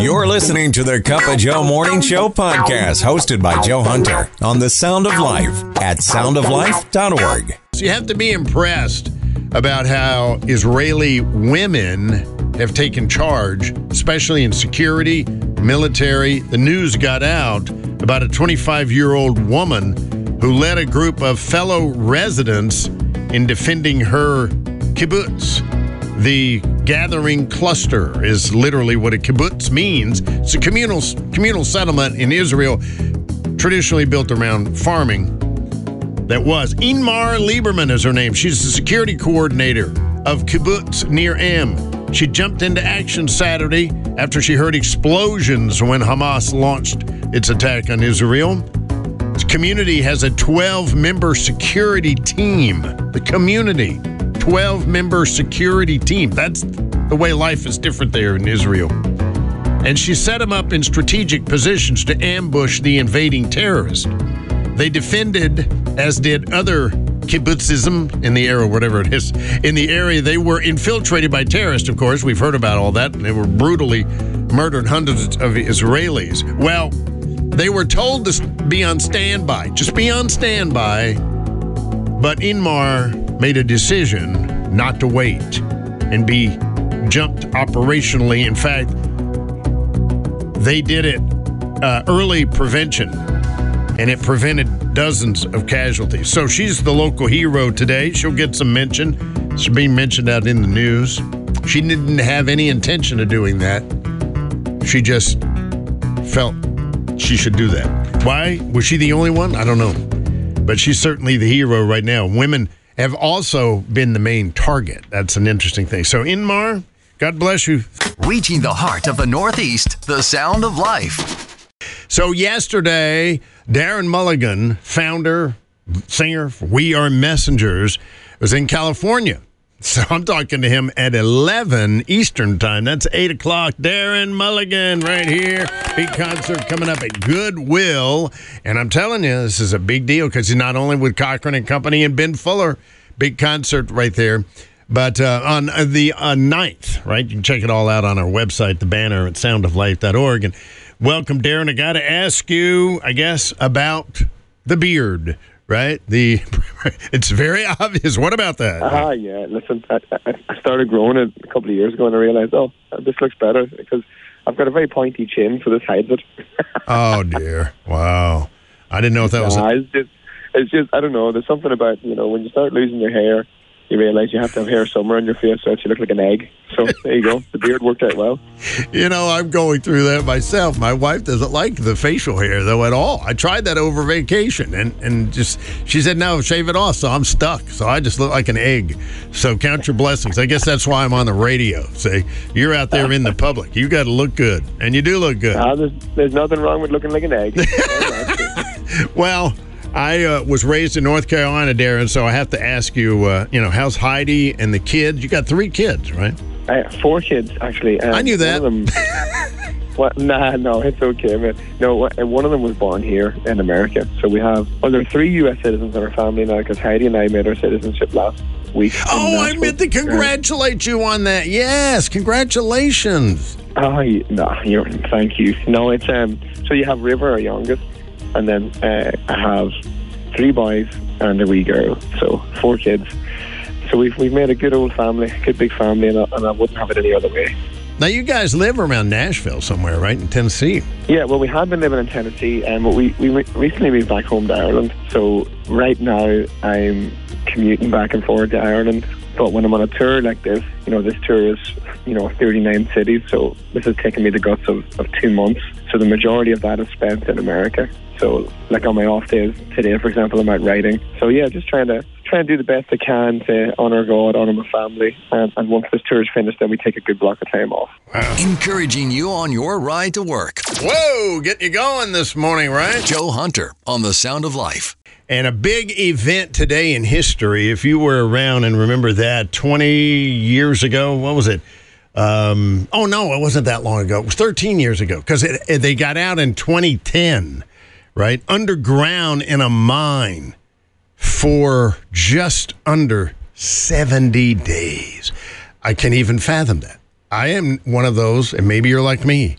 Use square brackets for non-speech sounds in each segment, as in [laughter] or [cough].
You're listening to the Cup of Joe Morning Show podcast, hosted by Joe Hunter on the Sound of Life at soundoflife.org. So you have to be impressed about how Israeli women have taken charge, especially in security, military. The news got out about a 25 year old woman who led a group of fellow residents in defending her kibbutz. The gathering cluster is literally what a kibbutz means. It's a communal communal settlement in Israel, traditionally built around farming. That was Inmar Lieberman is her name. She's the security coordinator of kibbutz Nir Am. She jumped into action Saturday after she heard explosions when Hamas launched its attack on Israel. The community has a 12 member security team. The community 12 member security team. That's the way life is different there in Israel. And she set them up in strategic positions to ambush the invading terrorists. They defended, as did other kibbutzim in the area, whatever it is, in the area. They were infiltrated by terrorists, of course. We've heard about all that. They were brutally murdered hundreds of Israelis. Well, they were told to be on standby. Just be on standby. But Inmar made a decision not to wait and be jumped operationally. In fact, they did it uh, early prevention and it prevented dozens of casualties. So she's the local hero today. She'll get some mention. She's being mentioned out in the news. She didn't have any intention of doing that. She just felt she should do that. Why? Was she the only one? I don't know. But she's certainly the hero right now. Women have also been the main target. That's an interesting thing. So, Inmar, God bless you. Reaching the heart of the Northeast, the sound of life. So, yesterday, Darren Mulligan, founder, singer We Are Messengers, was in California. [laughs] So I'm talking to him at 11 Eastern Time. That's 8 o'clock. Darren Mulligan right here. Big concert coming up at Goodwill. And I'm telling you, this is a big deal because he's not only with Cochren and Company and Ben Fuller, big concert right there, but uh, on the uh, 9th, right? You can check it all out on our website, the banner at soundoflife.org. And welcome, Darren. I got to ask you, I guess, about the beard right? The [laughs] it's very obvious. What about that? Ah, uh, yeah. Listen, I, I started growing it a couple of years ago, and I realized, oh, this looks better because I've got a very pointy chin, so this hides it. [laughs] oh dear! Wow, I didn't know if that was. a- it's just, it's just, I don't know. There's something about you know when you start losing your hair, you realize you have to have hair somewhere on your face so that you look like an egg. So there you go. The beard worked out well. You know, I'm going through that myself. My wife doesn't like the facial hair though at all. I tried that over vacation and and just she said no, shave it off. So I'm stuck. So I just look like an egg. So count your blessings. I guess that's why I'm on the radio. Say you're out there in the public. You got to look good, and you do look good. Uh, there's, there's nothing wrong with looking like an egg. [laughs] well. I uh, was raised in North Carolina, Darren, so I have to ask you, uh, you know, how's Heidi and the kids? You got three kids, right? I have four kids, actually. I knew that. One of them, [laughs] well, nah, no, it's okay, man. No, one of them was born here in America. So we have, well, there are three U.S. citizens in our family now because Heidi and I made our citizenship last week. Oh, I meant to congratulate you on that. Yes, congratulations. Oh, no, you're, thank you. No, it's um. So you have River, our youngest, and then uh, I have three boys and a wee girl, so four kids. So we've we've made a good old family, a good big family, and I, and I wouldn't have it any other way. Now you guys live around Nashville somewhere, right in Tennessee? Yeah, well, we have been living in Tennessee, and um, we we recently moved back home to Ireland. So right now I'm commuting back and forth to Ireland. But when I'm on a tour like this, you know, this tour is, you know, 39 cities. So this has taken me the guts of, of two months. So the majority of that is spent in America. So, like on my off days today, for example, I'm out writing. So yeah, just trying to try and do the best I can to honour God, honour my family, and, and once this tour is finished, then we take a good block of time off. Wow. Encouraging you on your ride to work. Whoa, get you going this morning, right? Joe Hunter on the Sound of Life. And a big event today in history. If you were around and remember that 20 years ago, what was it? Um, oh, no, it wasn't that long ago. It was 13 years ago because they got out in 2010 right? Underground in a mine for just under 70 days. I can't even fathom that. I am one of those, and maybe you're like me.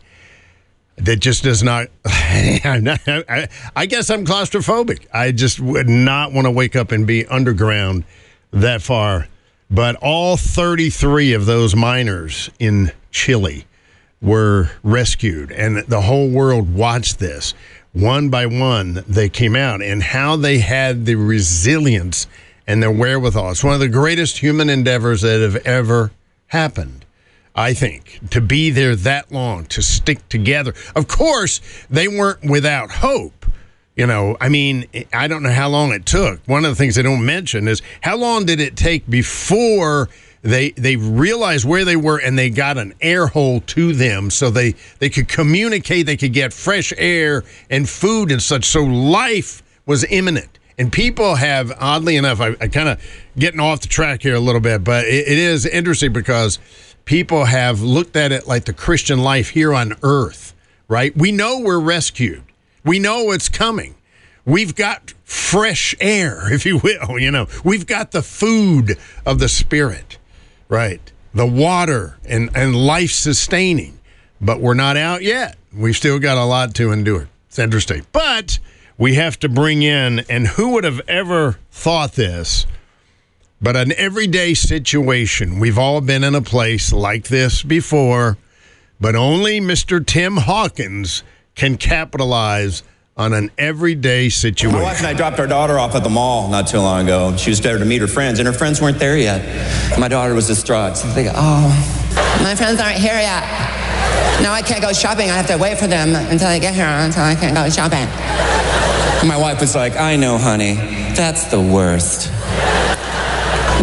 that just does [laughs] not. I, I guess I'm claustrophobic. I just would not want to wake up and be underground that far. But all 33 of those miners in Chile were rescued, and the whole world watched this. One by one, they came out, and how they had the resilience and their wherewithal. It's one of the greatest human endeavors that have ever happened. I think, to be there that long, to stick together. Of course, they weren't without hope. You know, I mean, I don't know how long it took. One of the things they don't mention is how long did it take before they they realized where they were and they got an air hole to them so they they could communicate, they could get fresh air and food and such. So life was imminent. And people have, oddly enough, I, I kind of getting off the track here a little bit, but it, it is interesting because people have looked at it like the Christian life here on earth, right? We know we're rescued. We know it's coming. We've got fresh air, [laughs] if you will, you know. We've got the food of the spirit, right? The water and, and life sustaining. But we're not out yet. We've still got a lot to endure. It's interesting. But we have to bring in, and who would have ever thought this? But an everyday situation. We've all been in a place like this before, but only Mr. Tim Hawkins can capitalize on an everyday situation. My wife and I dropped our daughter off at the mall not too long ago. She was there to meet her friends, and her friends weren't there yet. My daughter was distraught. So they go, oh, my friends aren't here yet. Now I can't go shopping. I have to wait for them until they get here, until I can't go shopping. My wife was like, I know, honey. That's the worst.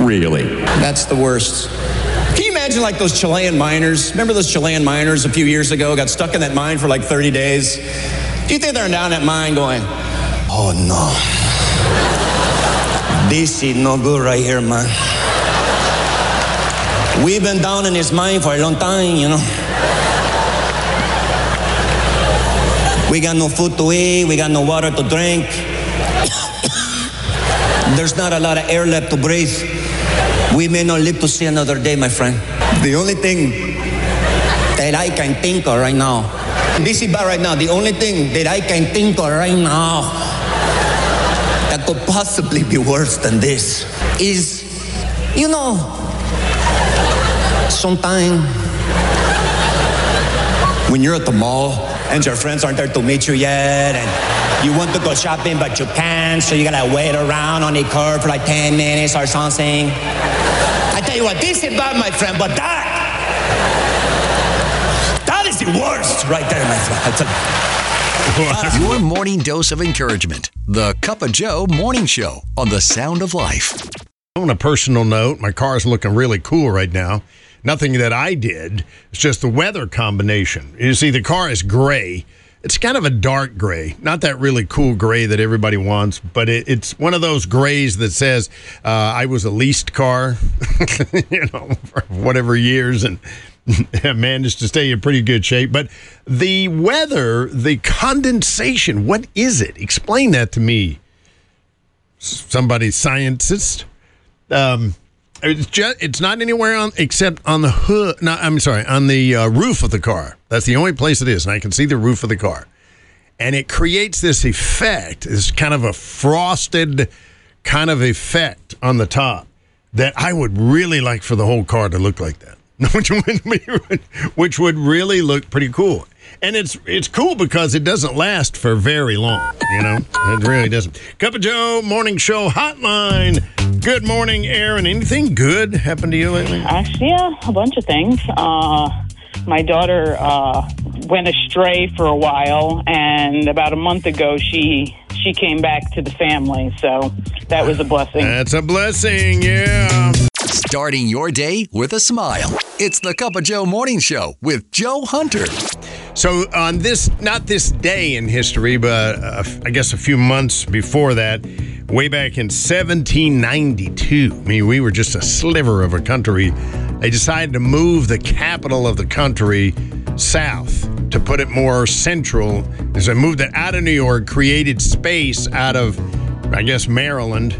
Really? That's the worst. Can you imagine like those Chilean miners? Remember those Chilean miners a few years ago got stuck in that mine for like 30 days? You think they're down that mine going, oh no. This is no good right here, man. We've been down in this mine for a long time, you know. We got no food to eat, we got no water to drink. [coughs] There's not a lot of air left to breathe. We may not live to see another day, my friend. The only thing that I can think of right now, this is bad right now, the only thing that I can think of right now that could possibly be worse than this is, you know, sometime when you're at the mall and your friends aren't there to meet you yet, and you want to go shopping but you can't, so you gotta wait around on the curb for like 10 minutes or something. I tell you what, this is bad, my friend, but that, that is the worst right there, my friend. I tell you. Your morning dose of encouragement. The Cup of Joe Morning Show on The Sound of Life. On a personal note, my car is looking really cool right now. Nothing that I did. It's just the weather combination. You see, the car is gray. It's kind of a dark gray, not that really cool gray that everybody wants, but it, it's one of those grays that says uh, I was a leased car, [laughs] you know, for whatever years and [laughs] managed to stay in pretty good shape. But the weather, the condensation, what is it? Explain that to me. Somebody scientist. Um, it's just it's not anywhere on except on the hood. No, I'm sorry, on the uh, roof of the car. That's the only place it is, and I can see the roof of the car. And it creates this effect, this kind of a frosted kind of effect on the top that I would really like for the whole car to look like that, [laughs] which would which would really look pretty cool. And it's it's cool because it doesn't last for very long. You know, it really doesn't. Cup of Joe Morning Show Hotline. Good morning, Aaron. Anything good happened to you lately? Actually, yeah, a bunch of things. Uh, my daughter uh, went astray for a while, and about a month ago, she she came back to the family. So that was a blessing. That's a blessing, yeah. Starting your day with a smile. It's the Cup of Joe Morning Show with Joe Hunter. So on this, not this day in history, but uh, I guess a few months before that, way back in 1792. I mean, we were just a sliver of a country. They decided to move the capital of the country south to put it more central. As they moved it out of New York, created space out of, I guess, Maryland,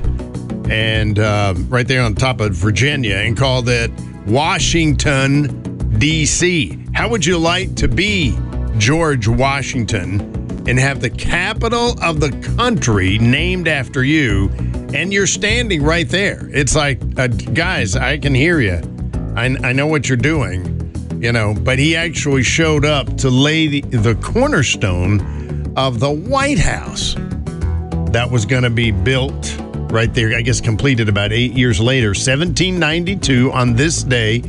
and uh, right there on top of Virginia, and called it Washington, D.C. How would you like to be George Washington and have the capital of the country named after you, and you're standing right there. It's like, uh, guys, I can hear you. I, I know what you're doing, you know, but he actually showed up to lay the, the cornerstone of the White House that was going to be built right there, I guess completed about eight years later, 1792, on this day,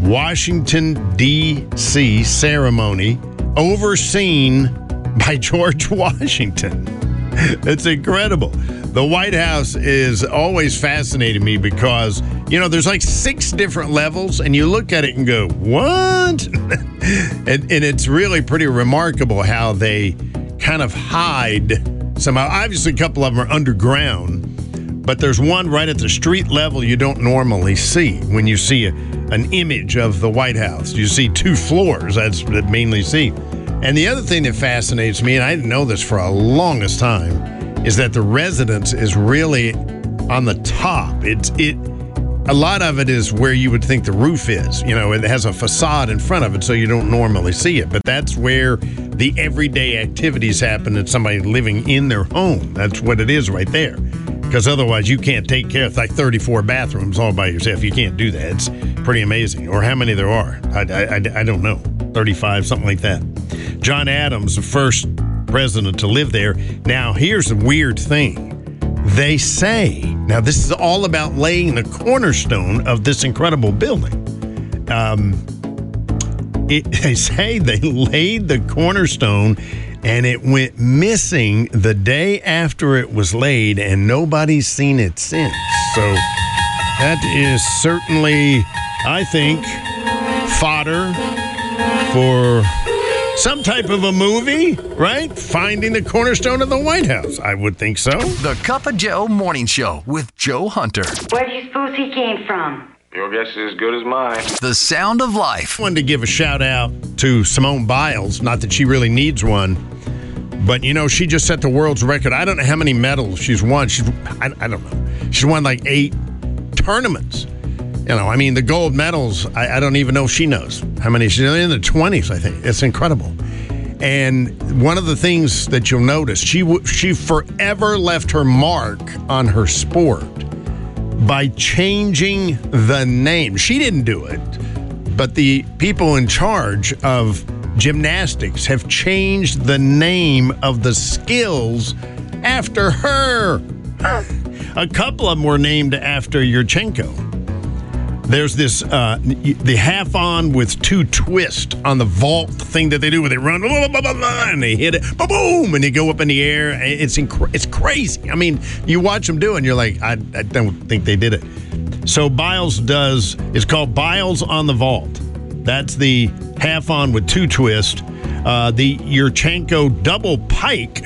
Washington, D.C. ceremony overseen by [laughs] George Washington. It's incredible. The White House is always fascinating me because, you know, there's like six different levels, and you look at it and go, what? [laughs] and, and it's really pretty remarkable how they kind of hide somehow. Obviously, a couple of them are underground, but there's one right at the street level you don't normally see when you see a, an image of the White House. You see two floors, that's that mainly see. And the other thing that fascinates me, and I didn't know this for a longest time, is that the residence is really on the top. It's it a lot of it is where you would think the roof is. You know, it has a facade in front of it, so you don't normally see it. But that's where the everyday activities happen at somebody living in their home. That's what it is right there. Because otherwise, you can't take care of like 34 bathrooms all by yourself. You can't do that. It's pretty amazing. Or how many there are. I, I, I, don't know. 35, something like that. John Adams, the first president to live there. Now, here's a weird thing. They say, now this is all about laying the cornerstone of this incredible building. Um, it, [laughs] they say they laid the cornerstone and it went missing the day after it was laid, and nobody's seen it since. So that is certainly, I think, fodder for some type of a movie, right? Finding the cornerstone of the White House. I would think so. The Cup of Joe Morning Show with Joe Hunter. Where do you suppose he came from? Your guess is as good as mine. The Sound of Life. I wanted to give a shout out to Simone Biles. Not that she really needs one, but you know she just set the world's record. I don't know how many medals she's won. She's I, I don't know. She's won like eight tournaments. You know, I mean the gold medals. I, I don't even know if she knows how many. She's in the twenties, I think. It's incredible. And one of the things that you'll notice, she she forever left her mark on her sport by changing the name. She didn't do it, but the people in charge of gymnastics have changed the name of the skills after her. A couple of them were named after Yurchenko. There's this uh, the half on with two twist on the vault thing that they do where they run blah, blah, blah, blah, and they hit it boom and they go up in the air. It's inc- it's crazy. I mean, you watch them do it and you're like, I, I don't think they did it. So Biles does. It's called Biles on the vault. That's the half on with two twist. Uh, the Yurchenko double pike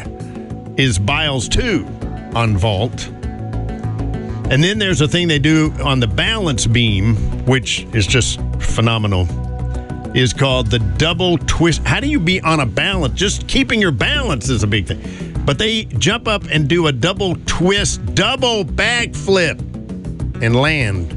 is Biles two on vault. And then there's a thing they do on the balance beam, which is just phenomenal, is called the double twist. How do you be on a balance? Just keeping your balance is a big thing. But they jump up and do a double twist, double backflip, and land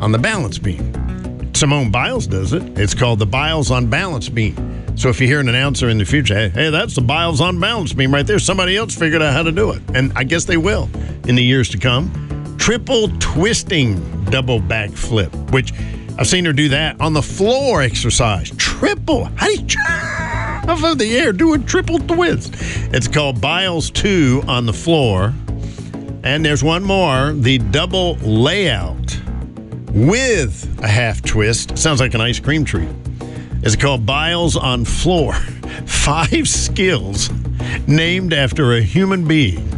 on the balance beam. Simone Biles does it. It's called the Biles on balance beam. So if you hear an announcer in the future, hey, hey, that's the Biles on balance beam right there. Somebody else figured out how to do it. And I guess they will in the years to come triple twisting double backflip, which I've seen her do that on the floor exercise. Triple. How do you off of the air do a triple twist? It's called Biles 2 on the floor. And there's one more, the double layout with a half twist. Sounds like an ice cream treat. It's called Biles on floor. [laughs] Five skills named after a human being.